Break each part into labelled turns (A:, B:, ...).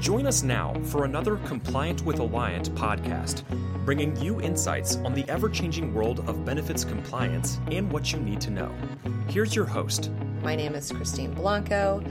A: Join us now for another Compliant with Alliant podcast, bringing you insights on the ever changing world of benefits compliance and what you need to know. Here's your host.
B: My name is Christine Blanco.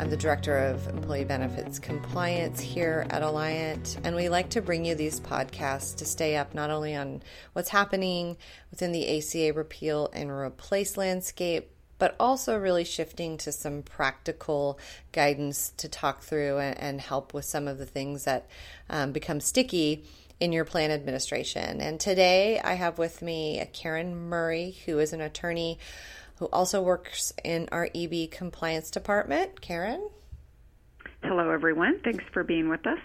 B: I'm the Director of Employee Benefits Compliance here at Alliant, and we like to bring you these podcasts to stay up not only on what's happening within the ACA repeal and replace landscape, but also really shifting to some practical guidance to talk through and, and help with some of the things that um, become sticky in your plan administration. And today I have with me Karen Murray, who is an attorney who also works in our EB compliance department. Karen?
C: Hello, everyone. Thanks for being with us.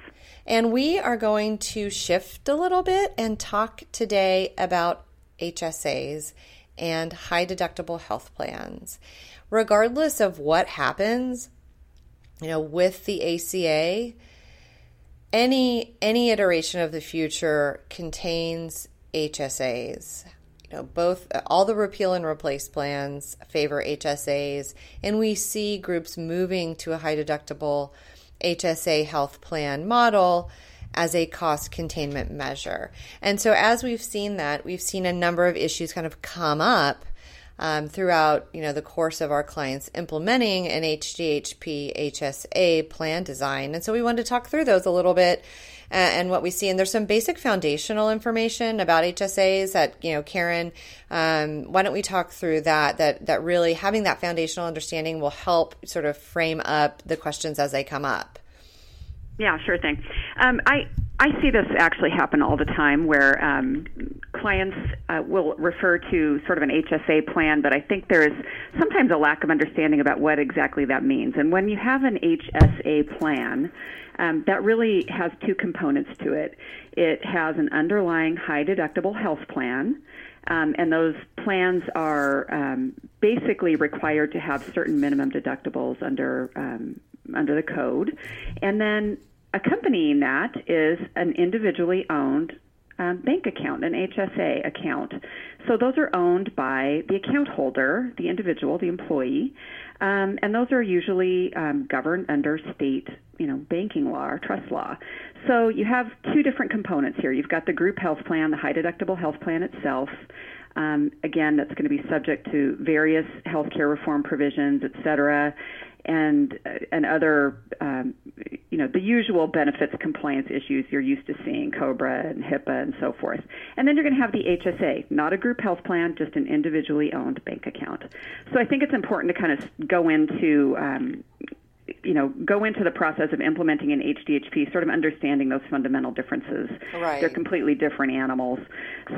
B: And we are going to shift a little bit and talk today about HSAs and high deductible health plans. Regardless of what happens, you know, with the ACA, any any iteration of the future contains HSAs. You know, both all the repeal and replace plans favor HSAs, and we see groups moving to a high deductible HSA health plan model as a cost containment measure. And so, as we've seen that, we've seen a number of issues kind of come up um, throughout you know the course of our clients implementing an HDHP HSA plan design. And so, we wanted to talk through those a little bit uh, and what we see. And there's some basic foundational information about HSAs that you know, Karen. Um, why don't we talk through that? That that really having that foundational understanding will help sort of frame up the questions as they come up.
C: Yeah, sure thing. Um, I I see this actually happen all the time, where um, clients uh, will refer to sort of an HSA plan, but I think there's sometimes a lack of understanding about what exactly that means. And when you have an HSA plan, um, that really has two components to it. It has an underlying high deductible health plan. Um, and those plans are um, basically required to have certain minimum deductibles under um, under the code, and then accompanying that is an individually owned um, bank account, an HSA account. So those are owned by the account holder, the individual, the employee, um, and those are usually um, governed under state, you know, banking law or trust law. So you have two different components here. You've got the group health plan, the high deductible health plan itself. Um, again, that's going to be subject to various healthcare reform provisions, et cetera and uh, and other um, you know the usual benefits compliance issues you're used to seeing COBRA and HIPAA and so forth. And then you're going to have the HSA, not a group health plan, just an individually owned bank account. So I think it's important to kind of go into um, you know, go into the process of implementing an HDHP, sort of understanding those fundamental differences.
B: Right.
C: They're completely different animals.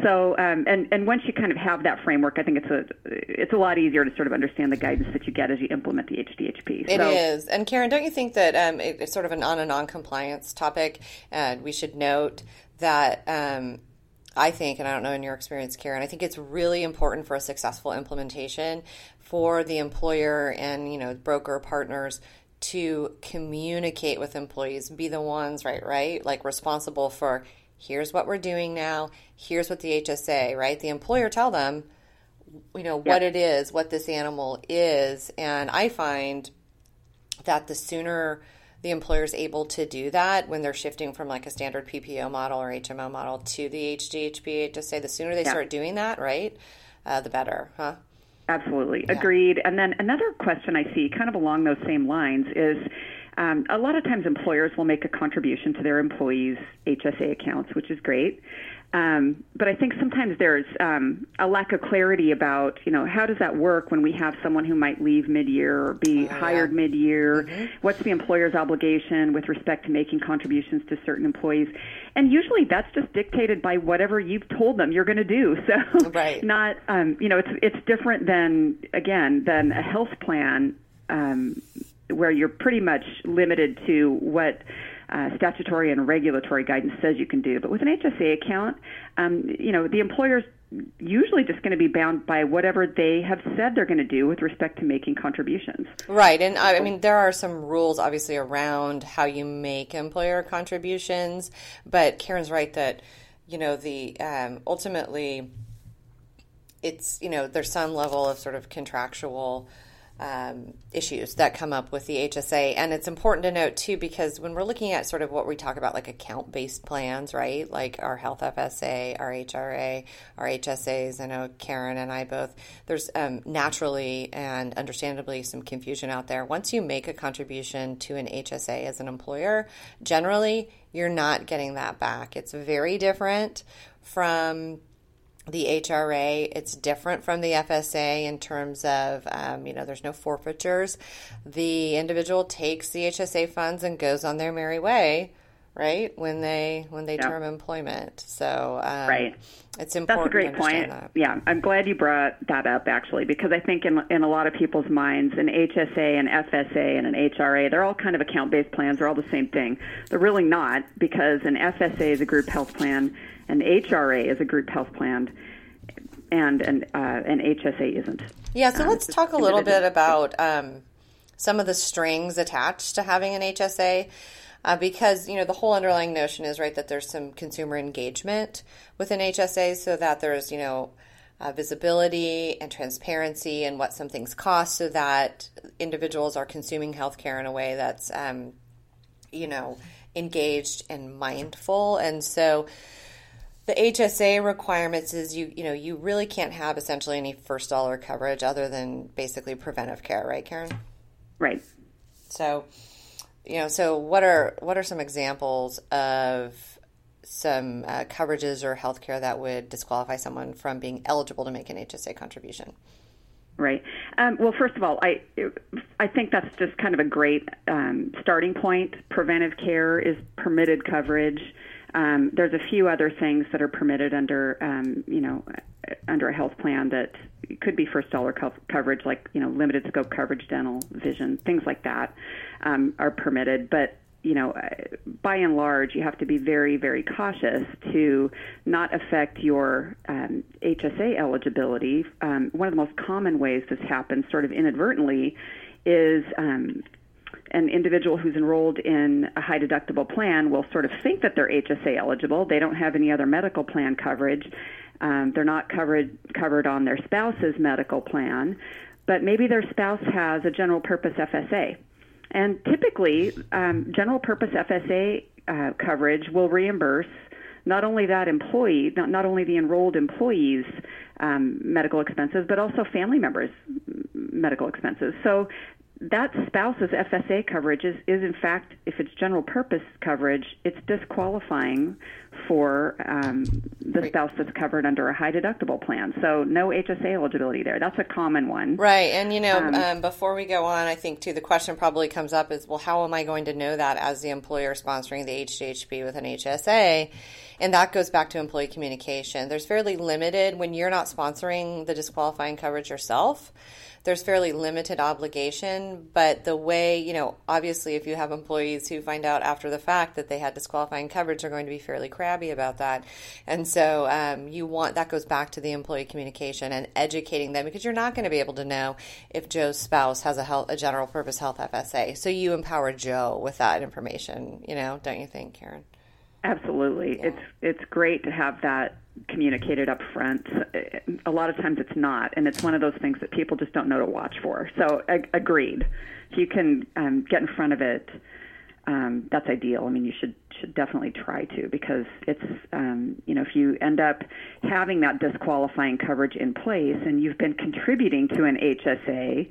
C: So, um, and and once you kind of have that framework, I think it's a it's a lot easier to sort of understand the guidance that you get as you implement the HDHP.
B: It so, is. And Karen, don't you think that um, it, it's sort of an on and on compliance topic? And we should note that. Um, I think, and I don't know in your experience, Karen, I think it's really important for a successful implementation for the employer and you know broker partners to communicate with employees, be the ones, right, right, like responsible for here's what we're doing now, here's what the HSA, right? The employer tell them, you know, what it is, what this animal is. And I find that the sooner the employer is able to do that when they're shifting from like a standard PPO model or HMO model to the HDHP HSA, the sooner they start doing that, right, uh, the better, huh?
C: Absolutely. Yeah. Agreed. And then another question I see, kind of along those same lines, is um, a lot of times employers will make a contribution to their employees' HSA accounts, which is great. Um, but I think sometimes there's um, a lack of clarity about, you know, how does that work when we have someone who might leave mid-year or be oh, hired yeah. mid-year? Mm-hmm. What's the employer's obligation with respect to making contributions to certain employees? And usually that's just dictated by whatever you've told them you're going to do.
B: So, right.
C: not, um, you know, it's it's different than again than a health plan um, where you're pretty much limited to what uh, statutory and regulatory guidance says you can do. But with an HSA account, um, you know, the employer's usually just going to be bound by whatever they have said they're going to do with respect to making contributions.
B: Right. And I, I mean, there are some rules obviously around how you make employer contributions, but Karen's right that, you know, the um, ultimately it's, you know, there's some level of sort of contractual um, issues that come up with the HSA. And it's important to note too, because when we're looking at sort of what we talk about, like account based plans, right? Like our health FSA, our HRA, our HSAs. I know Karen and I both, there's um, naturally and understandably some confusion out there. Once you make a contribution to an HSA as an employer, generally you're not getting that back. It's very different from the HRA. It's different from the FSA in terms of, um, you know, there's no forfeitures. The individual takes the HSA funds and goes on their merry way, right? When they when they term employment. So um,
C: right,
B: it's important.
C: That's a great point.
B: That.
C: Yeah, I'm glad you brought that up actually because I think in in a lot of people's minds, an HSA, an FSA, and an HRA, they're all kind of account based plans. They're all the same thing. They're really not because an FSA is a group health plan an HRA is a group health plan, and an uh, an HSA isn't.
B: Yeah, so um, let's talk a little bit about um, some of the strings attached to having an HSA. Uh, because you know the whole underlying notion is right that there's some consumer engagement within HSA, so that there's you know uh, visibility and transparency and what some things cost, so that individuals are consuming healthcare in a way that's um, you know engaged and mindful, and so the HSA requirements is you you know you really can't have essentially any first dollar coverage other than basically preventive care, right, Karen?
C: Right.
B: So, you know, so what are what are some examples of some uh, coverages or healthcare that would disqualify someone from being eligible to make an HSA contribution?
C: Right. Um, well, first of all, I I think that's just kind of a great um, starting point. Preventive care is permitted coverage. Um, there's a few other things that are permitted under, um, you know, under a health plan that could be first dollar co- coverage, like you know, limited scope coverage, dental, vision, things like that um, are permitted. But you know, by and large, you have to be very, very cautious to not affect your um, HSA eligibility. Um, one of the most common ways this happens, sort of inadvertently, is um, an individual who's enrolled in a high deductible plan will sort of think that they're HSA eligible. They don't have any other medical plan coverage. Um, they're not covered covered on their spouse's medical plan, but maybe their spouse has a general purpose FSA. And typically, um, general purpose FSA uh, coverage will reimburse not only that employee, not, not only the enrolled employee's um, medical expenses, but also family members' medical expenses. So that spouse's FSA coverage is, is in fact, if it's general purpose coverage, it's disqualifying for um, the spouse that's covered under a high deductible plan. So no HSA eligibility there. That's a common one.
B: Right. And, you know, um, um, before we go on, I think, too, the question probably comes up is, well, how am I going to know that as the employer sponsoring the HDHP with an HSA? And that goes back to employee communication. There's fairly limited when you're not sponsoring the disqualifying coverage yourself there's fairly limited obligation. But the way, you know, obviously, if you have employees who find out after the fact that they had disqualifying coverage, they're going to be fairly crabby about that. And so um, you want that goes back to the employee communication and educating them because you're not going to be able to know if Joe's spouse has a health, a general purpose health FSA. So you empower Joe with that information, you know, don't you think, Karen?
C: Absolutely. Yeah. It's it's great to have that communicated up front. A lot of times it's not, and it's one of those things that people just don't know to watch for. So, ag- agreed. If you can um, get in front of it, um, that's ideal. I mean, you should should definitely try to because it's um, you know if you end up having that disqualifying coverage in place and you've been contributing to an HSA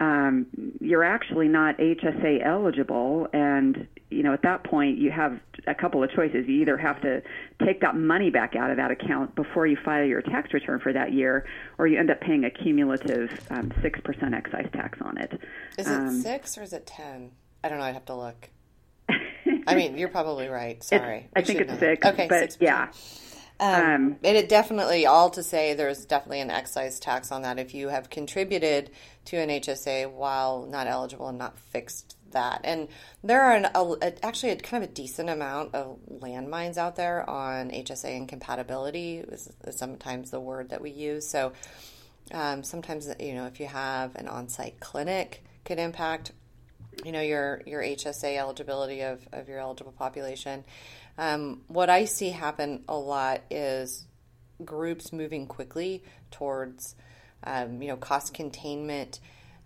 C: um, you're actually not HSA eligible, and you know at that point you have a couple of choices. You either have to take that money back out of that account before you file your tax return for that year, or you end up paying a cumulative um, six um, percent excise tax on it.
B: Is it um, six or is it ten? I don't know. I'd have to look. I mean, you're probably right. Sorry,
C: I think it's six. Okay, but 6%. yeah.
B: Um, um, and it definitely, all to say, there's definitely an excise tax on that if you have contributed to an HSA while not eligible and not fixed that. And there are an, a, actually a kind of a decent amount of landmines out there on HSA incompatibility, is, is sometimes the word that we use. So um, sometimes, you know, if you have an on site clinic, could impact you know your your HSA eligibility of, of your eligible population. Um, what I see happen a lot is groups moving quickly towards, um, you know, cost containment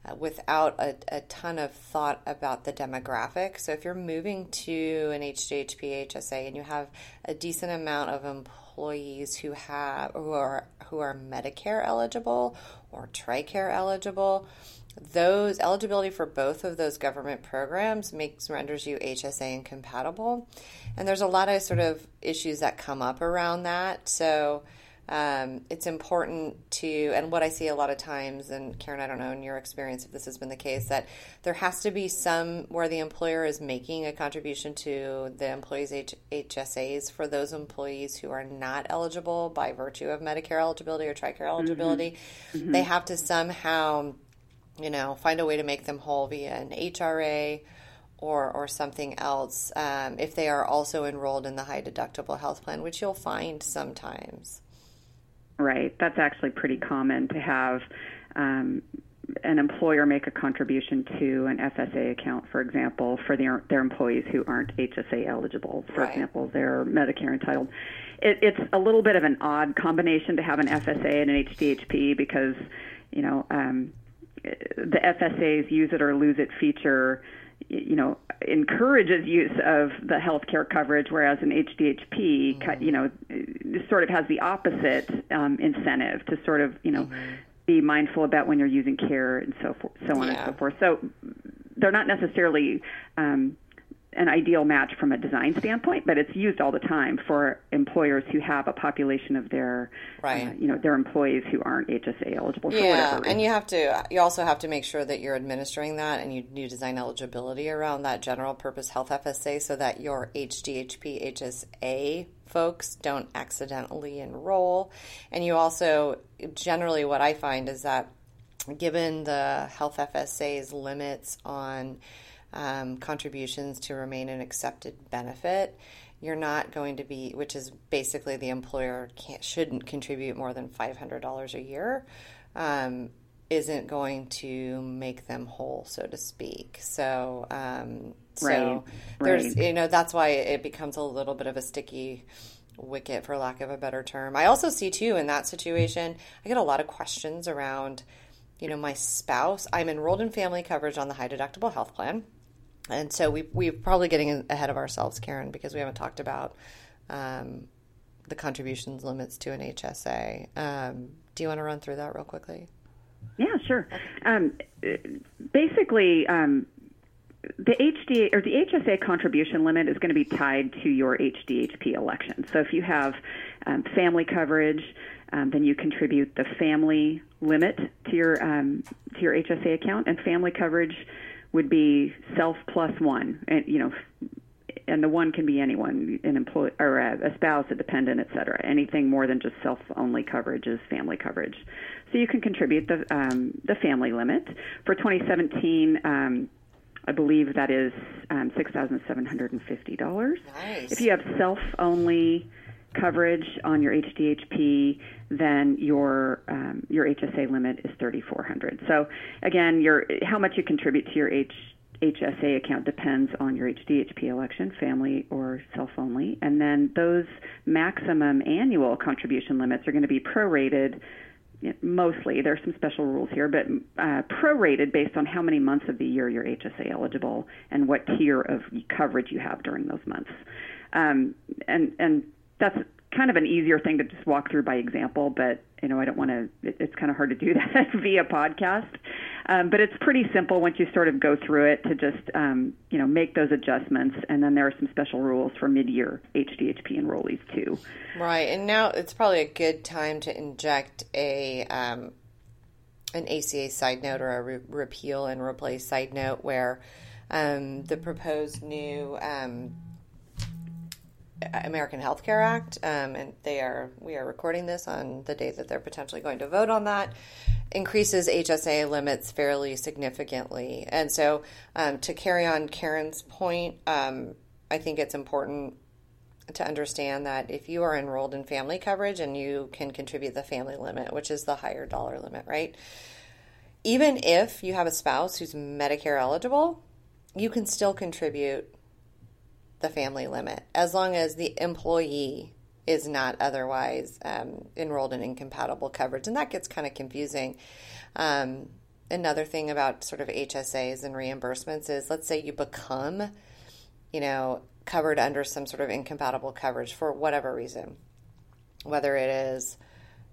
B: uh, without a, a, ton of thought about the demographic. So if you're moving to an HDHP HSA and you have a decent amount of employees who have who are who are Medicare eligible or TRICARE eligible, those eligibility for both of those government programs makes renders you HSA incompatible. And there's a lot of sort of issues that come up around that. So um, it's important to, and what I see a lot of times, and Karen, I don't know in your experience if this has been the case, that there has to be some where the employer is making a contribution to the employees' H- HSAs for those employees who are not eligible by virtue of Medicare eligibility or TRICARE eligibility. Mm-hmm. Mm-hmm. They have to somehow, you know, find a way to make them whole via an HRA or, or something else um, if they are also enrolled in the high deductible health plan, which you'll find sometimes.
C: Right. That's actually pretty common to have um, an employer make a contribution to an FSA account, for example, for their their employees who aren't HSA eligible. For right. example, they're Medicare entitled. It, it's a little bit of an odd combination to have an FSA and an HDHP because, you know, um, the FSA's use it or lose it feature you know, encourages use of the healthcare coverage, whereas an HDHP, mm-hmm. you know, sort of has the opposite um, incentive to sort of, you know, mm-hmm. be mindful about when you're using care and so forth, so on yeah. and so forth. So they're not necessarily um, an ideal match from a design standpoint, but it's used all the time for employers who have a population of their, uh, right. Uh, you know, their employees who aren't HSA eligible.
B: yeah, and you have to, you also have to make sure that you're administering that, and you, you design eligibility around that general purpose health FSA so that your HDHP HSA folks don't accidentally enroll, and you also generally what I find is that given the health FSA's limits on um, contributions to remain an accepted benefit, you're not going to be, which is basically the employer shouldn't contribute more than $500 a year, um, isn't going to make them whole, so to speak. So, um, so right. there's, right. you know, that's why it becomes a little bit of a sticky wicket, for lack of a better term. I also see too in that situation, I get a lot of questions around, you know, my spouse. I'm enrolled in family coverage on the high deductible health plan and so we we're probably getting ahead of ourselves, Karen, because we haven't talked about um, the contributions limits to an HSA. Um, do you want to run through that real quickly?
C: Yeah, sure. Um, basically, um, the HD or the HSA contribution limit is going to be tied to your HDHP election. So if you have um, family coverage, um, then you contribute the family limit to your um, to your HSA account, and family coverage would be self plus one, and you know, and the one can be anyone, an employee or a, spouse, a dependent, et cetera. Anything more than just self only coverage is family coverage. So you can contribute the um, the family limit for 2017. Um, I believe that is um, six thousand seven hundred and fifty dollars.
B: Nice.
C: If you have self only coverage on your HDHP, then your um, your HSA limit is 3,400. So again, your how much you contribute to your H, HSA account depends on your HDHP election, family or self only, and then those maximum annual contribution limits are going to be prorated. Mostly, there are some special rules here, but uh, prorated based on how many months of the year you're HSA eligible and what tier of coverage you have during those months. Um, and and that's kind of an easier thing to just walk through by example, but you know I don't want to. It, it's kind of hard to do that via podcast, um, but it's pretty simple once you sort of go through it to just um, you know make those adjustments, and then there are some special rules for mid-year HDHP enrollees too.
B: Right, and now it's probably a good time to inject a. Um, an ACA side note or a re- repeal and replace side note where um, the proposed new um, American Health Care Act, um, and they are we are recording this on the day that they're potentially going to vote on that. Increases HSA limits fairly significantly, and so um, to carry on Karen's point, um, I think it's important to understand that if you are enrolled in family coverage and you can contribute the family limit, which is the higher dollar limit, right? Even if you have a spouse who's Medicare eligible, you can still contribute the family limit as long as the employee is not otherwise um, enrolled in incompatible coverage. And that gets kind of confusing. Um, another thing about sort of HSAs and reimbursements is let's say you become, you know, covered under some sort of incompatible coverage for whatever reason, whether it is,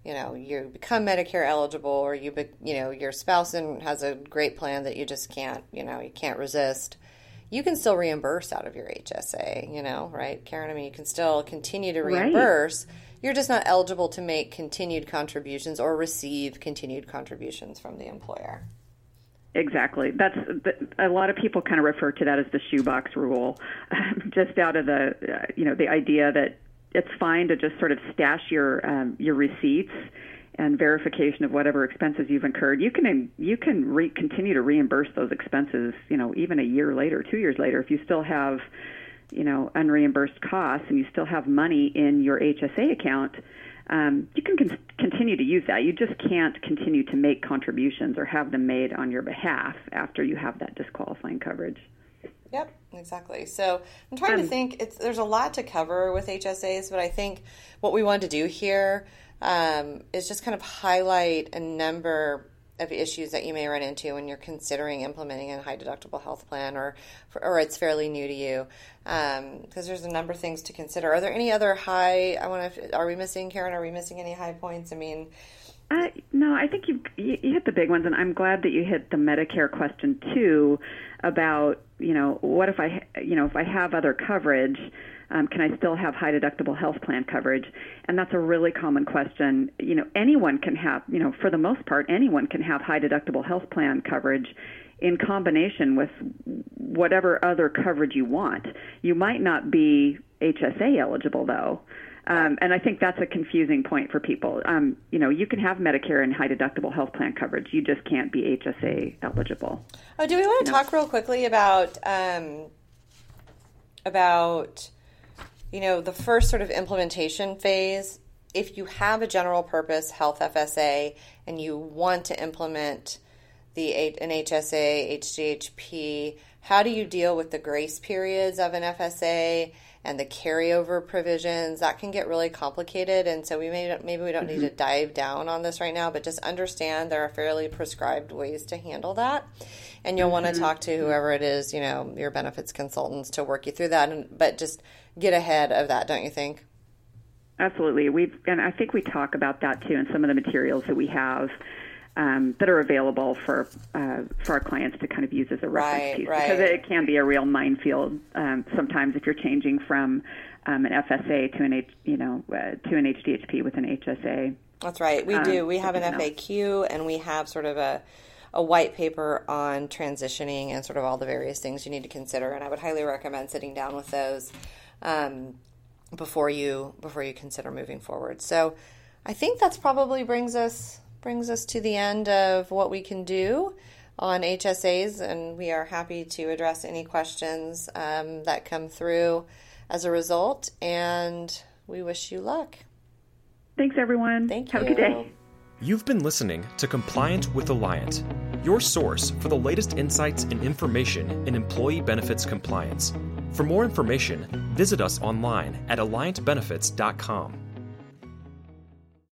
B: you know, you become Medicare eligible or you, be, you know, your spouse and has a great plan that you just can't, you know, you can't resist. You can still reimburse out of your HSA, you know, right, Karen? I mean, you can still continue to reimburse. Right. You're just not eligible to make continued contributions or receive continued contributions from the employer.
C: Exactly. That's a lot of people kind of refer to that as the shoebox rule, just out of the uh, you know the idea that it's fine to just sort of stash your um, your receipts and verification of whatever expenses you've incurred. You can you can re- continue to reimburse those expenses, you know, even a year later, two years later, if you still have you know unreimbursed costs and you still have money in your HSA account um, you can con- continue to use that. You just can't continue to make contributions or have them made on your behalf after you have that disqualifying coverage.
B: Yep, exactly. So I'm trying um, to think. It's, there's a lot to cover with HSAs, but I think what we wanted to do here um, is just kind of highlight a number of issues that you may run into when you're considering implementing a high deductible health plan or or it's fairly new to you. Because um, there's a number of things to consider. Are there any other high i want to are we missing karen are we missing any high points? I mean
C: uh, no, I think you, you hit the big ones, and I'm glad that you hit the Medicare question too about you know what if I you know if I have other coverage um, can I still have high deductible health plan coverage? And that's a really common question. You know, anyone can have, you know, for the most part, anyone can have high deductible health plan coverage in combination with whatever other coverage you want. You might not be HSA eligible though. Um, and I think that's a confusing point for people. Um, you know, you can have Medicare and high deductible health plan coverage. You just can't be HSA eligible.
B: Oh, do we want to you talk know? real quickly about um, about you know, the first sort of implementation phase, if you have a general purpose health FSA and you want to implement the an HSA, HDHP, how do you deal with the grace periods of an FSA and the carryover provisions? That can get really complicated, and so we may maybe we don't mm-hmm. need to dive down on this right now, but just understand there are fairly prescribed ways to handle that and you'll mm-hmm. want to talk to whoever it is, you know, your benefits consultants to work you through that. And, but just get ahead of that, don't you think?
C: Absolutely. We've and I think we talk about that too in some of the materials that we have. Um, that are available for uh, for our clients to kind of use as a reference
B: right,
C: piece
B: right.
C: because it can be a real minefield um, sometimes if you're changing from um, an FSA to an H, you know uh, to an HDHP with an HSA.
B: That's right. We do. Um, we have an FAQ and we have sort of a a white paper on transitioning and sort of all the various things you need to consider. And I would highly recommend sitting down with those um, before you before you consider moving forward. So I think that's probably brings us brings us to the end of what we can do on HSAs, and we are happy to address any questions um, that come through as a result. And we wish you luck.
C: Thanks, everyone.
B: Thank
C: you. Have a good day.
A: You've been listening to Compliant with Alliant, your source for the latest insights and information in employee benefits compliance. For more information, visit us online at alliantbenefits.com.